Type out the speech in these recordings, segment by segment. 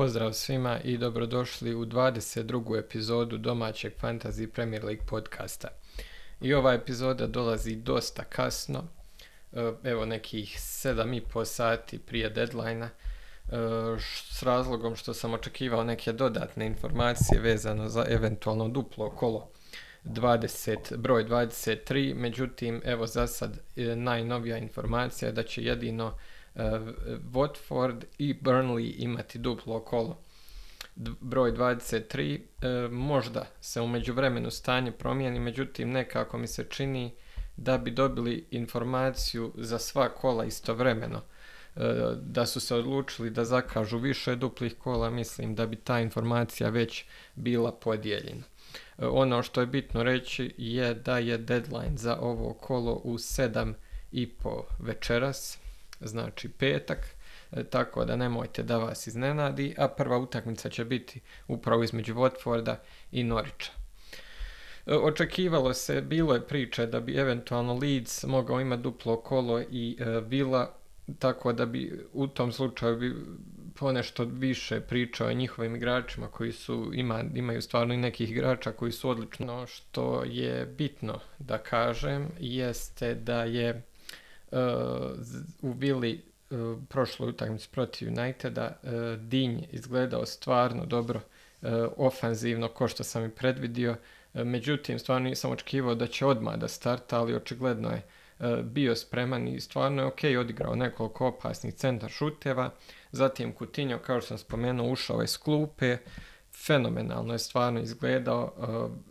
Pozdrav svima i dobrodošli u 22. epizodu domaćeg Fantasy Premier League podcasta. I ova epizoda dolazi dosta kasno, e, evo nekih 7,5 sati prije deadline s razlogom što sam očekivao neke dodatne informacije vezano za eventualno duplo kolo 20, broj 23, međutim evo za sad e, najnovija informacija je da će jedino e, Watford i Burnley imati duplo kolo. Broj 23, e, možda se u međuvremenu stanje promijeni, međutim nekako mi se čini da bi dobili informaciju za sva kola istovremeno. Da su se odlučili da zakažu više duplih kola, mislim da bi ta informacija već bila podijeljena. Ono što je bitno reći je da je deadline za ovo kolo u 7 i po večeras, znači petak, e, tako da nemojte da vas iznenadi, a prva utakmica će biti upravo između Watforda i Norića. E, očekivalo se, bilo je priče da bi eventualno Leeds mogao imati duplo kolo i e, Villa, tako da bi u tom slučaju bi ponešto više pričao o njihovim igračima koji su, ima, imaju stvarno i nekih igrača koji su odlično. Što je bitno da kažem jeste da je u Vili uh, prošloj utakmici protiv Uniteda uh, Dinj izgledao stvarno dobro uh, ofanzivno ko što sam i predvidio. Međutim, stvarno nisam očekivao da će odmah da starta, ali očigledno je bio spreman i stvarno je ok odigrao nekoliko opasnih centar šuteva. Zatim Kutinjo, kao što sam spomenuo, ušao je s klupe, fenomenalno je stvarno izgledao,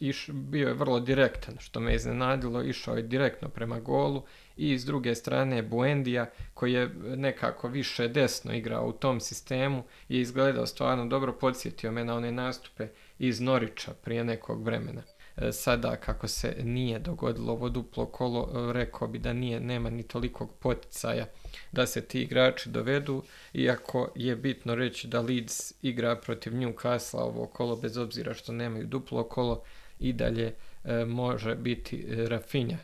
iš, bio je vrlo direktan, što me iznenadilo, išao je direktno prema golu i s druge strane Buendija, koji je nekako više desno igrao u tom sistemu i izgledao stvarno dobro, podsjetio me na one nastupe iz Norića prije nekog vremena. E, sada kako se nije dogodilo ovo duplo kolo, e, rekao bi da nije, nema ni tolikog poticaja da se ti igrači dovedu, iako je bitno reći da Leeds igra protiv Newcastle ovo kolo, bez obzira što nemaju duplo kolo, i dalje e, može biti e, Rafinja.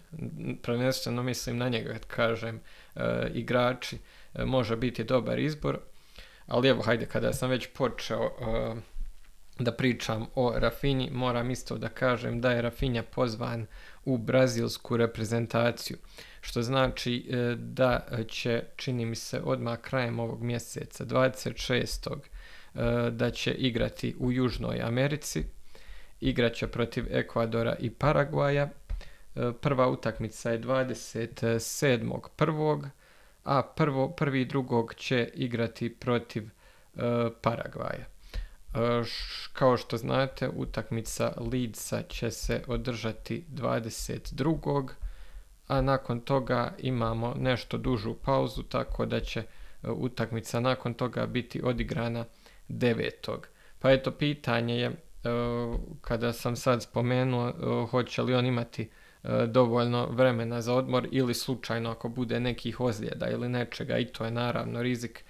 Prvenstveno mislim na njega, kad kažem e, igrači, e, može biti dobar izbor, ali evo, hajde, kada sam već počeo e, da pričam o Rafinji, moram isto da kažem da je Rafinja pozvan u brazilsku reprezentaciju, što znači e, da će, čini mi se, odmah krajem ovog mjeseca, 26. E, da će igrati u Južnoj Americi, igraće protiv Ekvadora i Paragvaja. E, prva utakmica je 27.1. a prvo, prvi drugog će igrati protiv Paragvaja. Kao što znate, utakmica Leedsa će se održati 22. a nakon toga imamo nešto dužu pauzu, tako da će e, utakmica nakon toga biti odigrana 9. Pa eto, pitanje je, e, kada sam sad spomenuo, e, hoće li on imati dovoljno vremena za odmor ili slučajno ako bude nekih ozljeda ili nečega i to je naravno rizik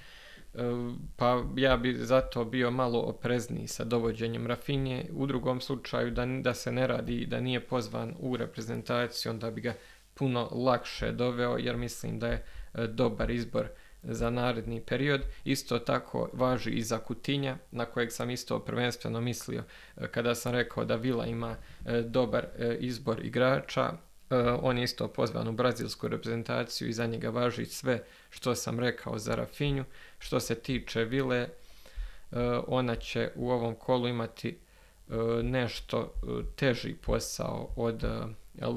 pa ja bi zato bio malo oprezniji sa dovođenjem Rafinje. U drugom slučaju da, da se ne radi, da nije pozvan u reprezentaciju, onda bi ga puno lakše doveo, jer mislim da je e, dobar izbor za naredni period. Isto tako važi i za Kutinja, na kojeg sam isto prvenstveno mislio e, kada sam rekao da Vila ima e, dobar izbor igrača, on je isto pozvan u brazilsku reprezentaciju i za njega važi sve što sam rekao za Rafinju. Što se tiče Vile, uh, ona će u ovom kolu imati uh, nešto teži posao od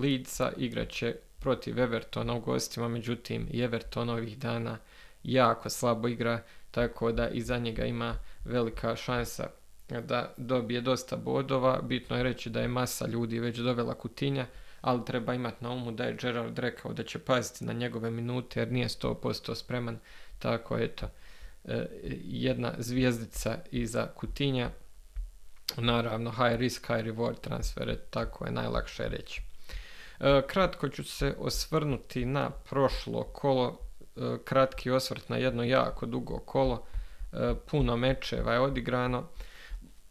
Leedsa, igraće protiv Evertona u gostima, međutim i Everton ovih dana jako slabo igra, tako da i za njega ima velika šansa da dobije dosta bodova. Bitno je reći da je masa ljudi već dovela Kutinja, ali treba imati na umu da je Gerard rekao da će paziti na njegove minute jer nije 100% spreman, tako eto, e, jedna zvijezdica iza Kutinja, naravno high risk, high reward transfere, tako je najlakše reći. E, kratko ću se osvrnuti na prošlo kolo, e, kratki osvrt na jedno jako dugo kolo, puno mečeva je odigrano,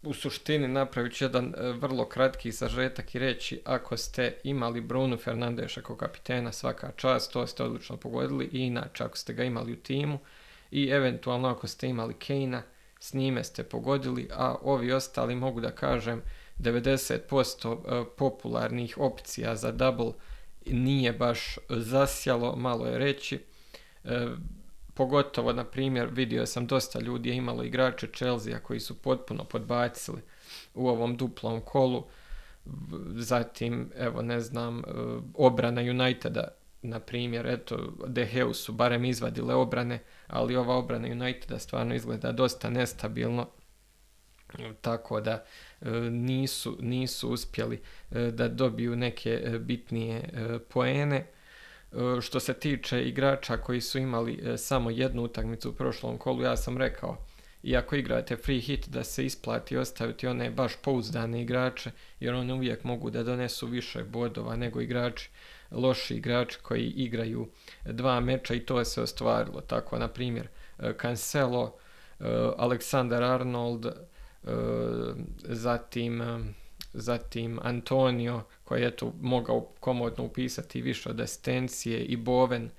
u suštini napravit ću jedan e, vrlo kratki sažetak i reći ako ste imali Bruno Fernandeša kao kapitena svaka čast, to ste odlično pogodili i inače ako ste ga imali u timu i eventualno ako ste imali Kejna s njime ste pogodili, a ovi ostali mogu da kažem 90% popularnih opcija za double nije baš zasjalo, malo je reći. Pogotovo, na primjer, vidio sam dosta ljudi je imalo igrače Chelsea koji su potpuno podbacili u ovom duplom kolu. Zatim, evo ne znam, e, obrana Uniteda, na primjer, eto, De su barem izvadile obrane, ali ova obrana Uniteda stvarno izgleda dosta nestabilno, tako da e, nisu, nisu uspjeli e, da dobiju neke bitnije poene. Što se tiče igrača koji su imali samo jednu utakmicu u prošlom kolu, ja sam rekao i ako igrate free hit da se isplati ostaviti one baš pouzdane igrače jer oni uvijek mogu da donesu više bodova nego igrači. Loši igrači koji igraju dva meča i to se ostvarilo. Tako na primjer e, Cancelo e, Aleksandar Arnold e, zatim zatim Antonio koji je tu mogao komodno upisati više od asistencije i Boven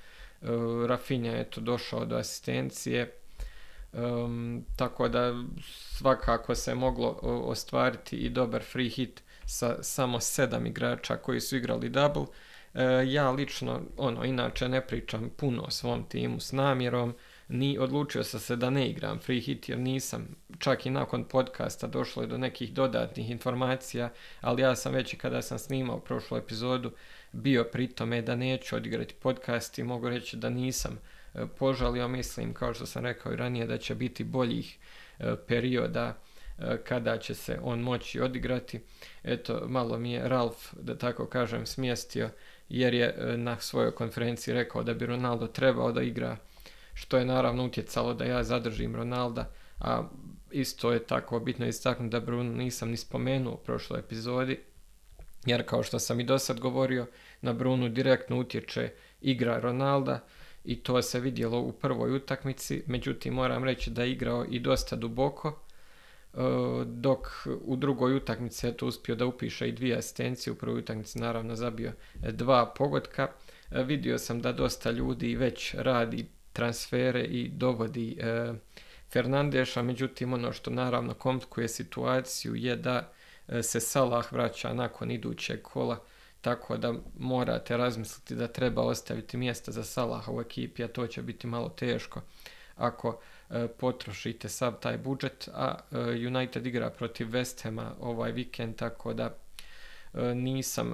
Rafinha je tu došao do asistencije Um, tako da svakako se moglo ostvariti i dobar free hit sa samo sedam igrača koji su igrali double. E, ja lično, ono, inače ne pričam puno o svom timu s namjerom, ni odlučio sam se da ne igram free hit jer nisam, čak i nakon podcasta došlo je do nekih dodatnih informacija, ali ja sam već i kada sam snimao prošlu epizodu bio pri tome da neću odigrati podcast i mogu reći da nisam E, požalio, mislim, kao što sam rekao i ranije, da će biti boljih e, perioda e, kada će se on moći odigrati. Eto, malo mi je Ralf, da tako kažem, smjestio, jer je na svojoj konferenciji rekao da bi Ronaldo trebao da igra, što je naravno utjecalo da ja zadržim Ronalda, a isto je tako bitno istaknuti da Bruno nisam ni spomenuo u prošloj epizodi, jer kao što sam i do sad govorio, na Brunu direktno utječe igra Ronalda, i to se vidjelo u prvoj utakmici, međutim moram reći da je igrao i dosta duboko, e, dok u drugoj utakmici je to uspio da upiše i dvije asistencije, u prvoj utakmici naravno zabio dva pogotka. E, vidio sam da dosta ljudi već radi transfere i dovodi e, Fernandeša, međutim ono što naravno komplikuje situaciju je da se Salah vraća nakon idućeg kola tako da morate razmisliti da treba ostaviti mjesta za Salaha u ekipi, a to će biti malo teško ako e, potrošite sav taj budžet, a e, United igra protiv West Hama ovaj vikend, tako da e, nisam,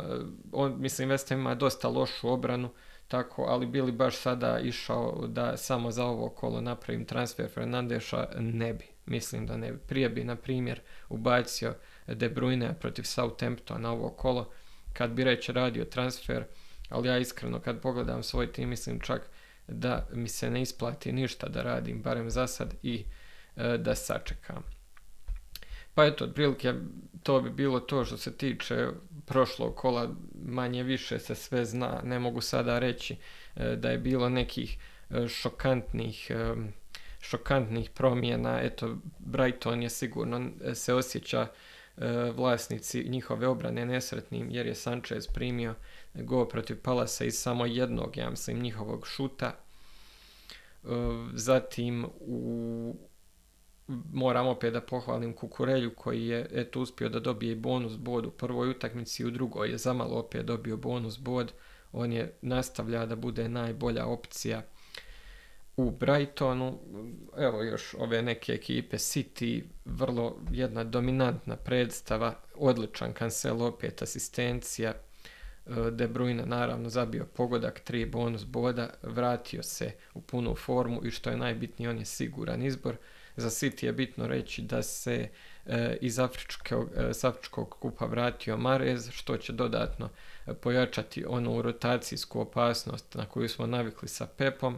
on, mislim West Ham ima dosta lošu obranu, tako, ali bili baš sada išao da samo za ovo kolo napravim transfer Fernandeša, ne bi, mislim da ne bi. Prije bi, na primjer, ubacio De Bruyne protiv Southamptona na ovo kolo, kad bi reći radio transfer, ali ja iskreno kad pogledam svoj tim mislim čak da mi se ne isplati ništa da radim, barem za sad i e, da sačekam. Pa eto, otprilike to bi bilo to što se tiče prošlog kola, manje više se sve zna, ne mogu sada reći e, da je bilo nekih e, šokantnih šokantnih promjena, eto Brighton je sigurno se osjeća E, vlasnici njihove obrane nesretnim jer je Sanchez primio go protiv Palasa iz samo jednog, ja mislim, njihovog šuta. E, zatim u moram opet da pohvalim Kukurelju koji je eto uspio da dobije bonus bod u prvoj utakmici u drugoj je zamalo opet dobio bonus bod. On je nastavlja da bude najbolja opcija u Brightonu, evo još ove neke ekipe, City, vrlo jedna dominantna predstava, odličan kancel, opet asistencija, e, De Bruyne naravno zabio pogodak, tri bonus boda, vratio se u punu formu i što je najbitnije, on je siguran izbor. Za City je bitno reći da se e, iz Afričkog, e, Afričkog kupa vratio Marez, što će dodatno pojačati onu rotacijsku opasnost na koju smo navikli sa Pepom.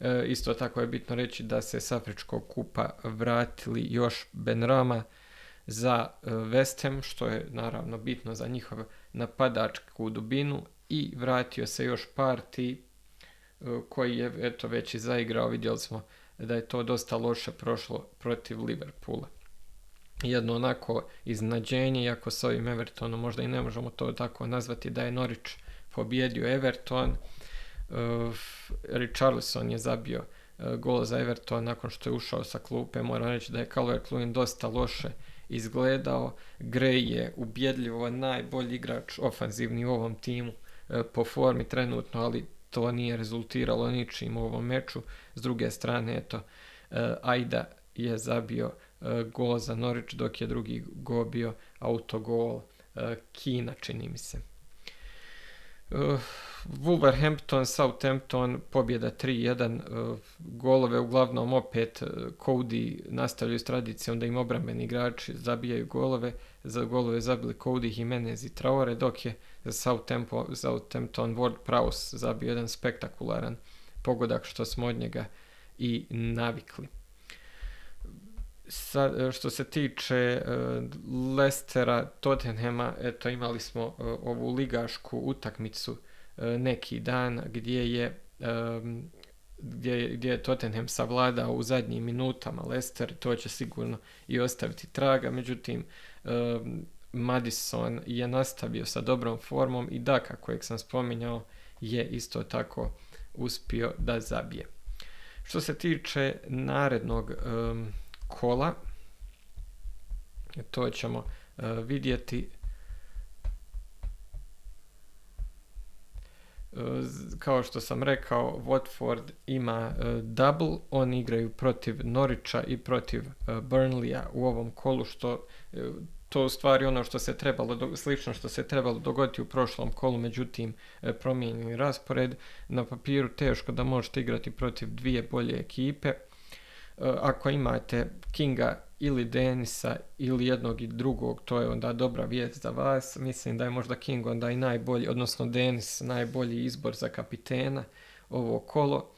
E, isto tako je bitno reći da se s Afričkog kupa vratili još Benrama za e, West Ham, što je naravno bitno za njihov napadačku dubinu i vratio se još Parti e, koji je eto već i zaigrao, vidjeli smo da je to dosta loše prošlo protiv Liverpoola. Jedno onako iznađenje, iako s ovim Evertonom možda i ne možemo to tako nazvati da je Norwich pobjedio Everton, Richarlison je zabio gol za Everton nakon što je ušao sa klupe. Moram reći da je Calvert-Lewin dosta loše izgledao. Gray je ubjedljivo najbolji igrač ofanzivni u ovom timu po formi trenutno, ali to nije rezultiralo ničim u ovom meču. S druge strane, eto, Aida je zabio gol za Norwich, dok je drugi go bio autogol Kina, čini mi se. Uh, Wolverhampton, Southampton, pobjeda 3-1, uh, golove uglavnom opet uh, Cody nastavljaju s tradicijom da im obrambeni igrači zabijaju golove, za golove zabili Cody, Jimenez i Traore, dok je za Southampton, Southampton Ward Prowse zabio jedan spektakularan pogodak što smo od njega i navikli. Sa, e, što se tiče uh, Lestera, Tottenhema, eto imali smo uh, ovu ligašku utakmicu uh, neki dan gdje je um, gdje, gdje je Tottenham savladao u zadnjim minutama Leicester, to će sigurno i ostaviti traga, međutim um, Madison je nastavio sa dobrom formom i Daka kojeg sam spominjao je isto tako uspio da zabije. Što se tiče narednog um, kola. To ćemo uh, vidjeti. Uh, kao što sam rekao, Watford ima double, oni igraju protiv Norića i protiv Burnleya u ovom kolu, što to u stvari ono što se trebalo, slično što se trebalo dogoditi u prošlom kolu, međutim promijenjeni raspored. Na papiru teško da možete igrati protiv dvije bolje ekipe. E, ako imate Kinga ili Denisa ili jednog i drugog, to je onda dobra vijest za vas. Mislim da je možda King onda i najbolji, odnosno Denis najbolji izbor za kapitena ovo kolo.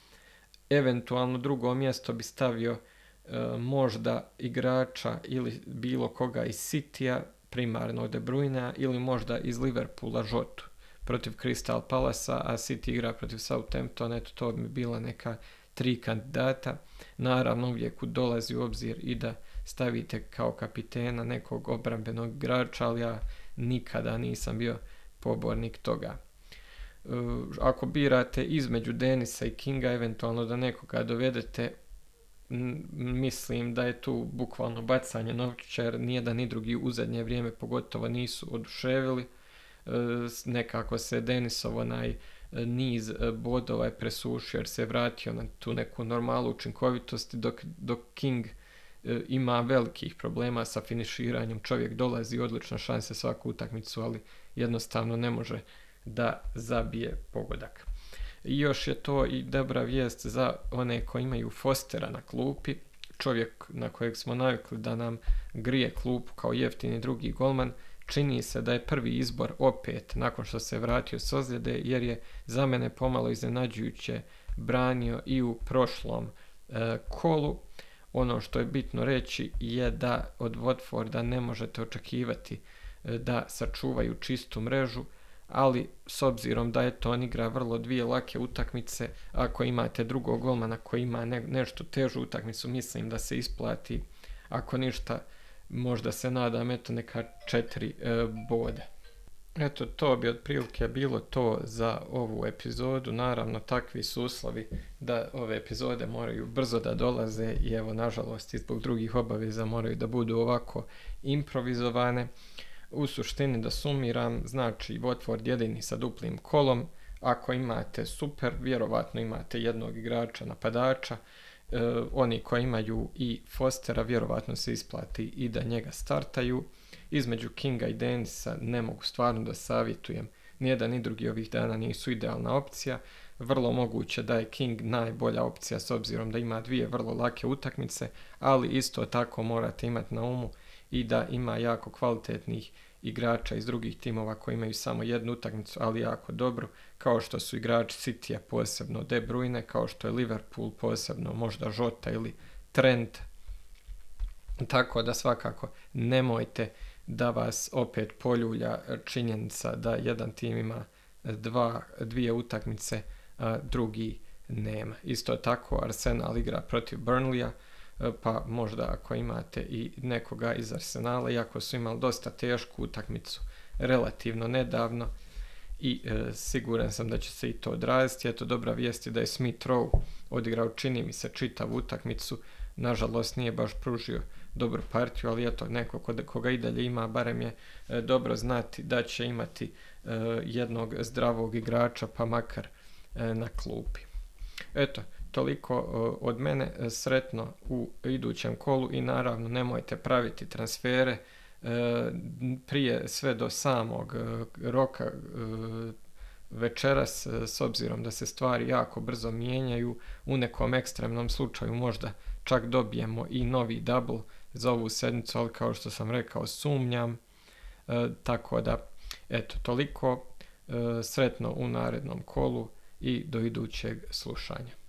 Eventualno drugo mjesto bi stavio e, možda igrača ili bilo koga iz Citya, primarno De Bruyne ili možda iz Liverpoola Žotu protiv Crystal Palasa, a City igra protiv Southamptona, eto to bi bila neka tri kandidata. Naravno uvijek dolazi u obzir i da stavite kao kapitena nekog obrambenog igrača, ali ja nikada nisam bio pobornik toga. E, ako birate između Denisa i Kinga, eventualno da nekoga dovedete, mislim da je tu bukvalno bacanje novčića, jer nijedan ni drugi u zadnje vrijeme pogotovo nisu oduševili. E, nekako se Denisov onaj niz e, bodova je presušio jer se vratio na tu neku normalu učinkovitosti dok, dok King e, ima velikih problema sa finiširanjem. Čovjek dolazi odlična šanse svaku utakmicu, ali jednostavno ne može da zabije pogodak. I još je to i dobra vijest za one koji imaju Fostera na klupi, čovjek na kojeg smo navikli da nam grije klup kao jeftini drugi golman, čini se da je prvi izbor opet nakon što se vratio s ozljede jer je za mene pomalo iznenađujuće branio i u prošlom e, kolu. Ono što je bitno reći je da od Watforda ne možete očekivati e, da sačuvaju čistu mrežu, ali s obzirom da je to on igra vrlo dvije lake utakmice, ako imate drugog golmana koji ima ne, nešto težu utakmicu, mislim da se isplati ako ništa možda se nadam, eto neka četiri e, bode. Eto, to bi otprilike bilo to za ovu epizodu. Naravno, takvi su uslovi da ove epizode moraju brzo da dolaze i evo, nažalost, i zbog drugih obaveza moraju da budu ovako improvizovane. U suštini, da sumiram, znači Watford jedini sa duplim kolom. Ako imate super, vjerovatno imate jednog igrača napadača, e, oni koji imaju i Fostera vjerovatno se isplati i da njega startaju. Između Kinga i Denisa ne mogu stvarno da savjetujem. Nijedan ni drugi ovih dana nisu idealna opcija. Vrlo moguće da je King najbolja opcija s obzirom da ima dvije vrlo lake utakmice, ali isto tako morate imati na umu i da ima jako kvalitetnih igrača iz drugih timova koji imaju samo jednu utakmicu, ali jako dobro, kao što su igrači Citya posebno De Bruyne, kao što je Liverpool posebno možda Jota ili Trent. Tako da svakako nemojte da vas opet poljulja činjenica da jedan tim ima dva, dvije utakmice, a drugi nema. Isto tako Arsenal igra protiv Burnleya, pa možda ako imate i nekoga iz Arsenala, iako su imali dosta tešku utakmicu relativno nedavno, i e, siguran sam da će se i to odraziti. Eto, dobra vijest je da je Smith Rowe odigrao, čini mi se, čitavu utakmicu. Nažalost, nije baš pružio dobru partiju, ali eto, neko koga i dalje ima, barem je e, dobro znati da će imati e, jednog zdravog igrača, pa makar e, na klupi. Eto, toliko od mene, sretno u idućem kolu i naravno nemojte praviti transfere prije sve do samog roka večeras s obzirom da se stvari jako brzo mijenjaju u nekom ekstremnom slučaju možda čak dobijemo i novi double za ovu sedmicu, ali kao što sam rekao sumnjam. E, tako da, eto, toliko e, sretno u narednom kolu i do idućeg slušanja.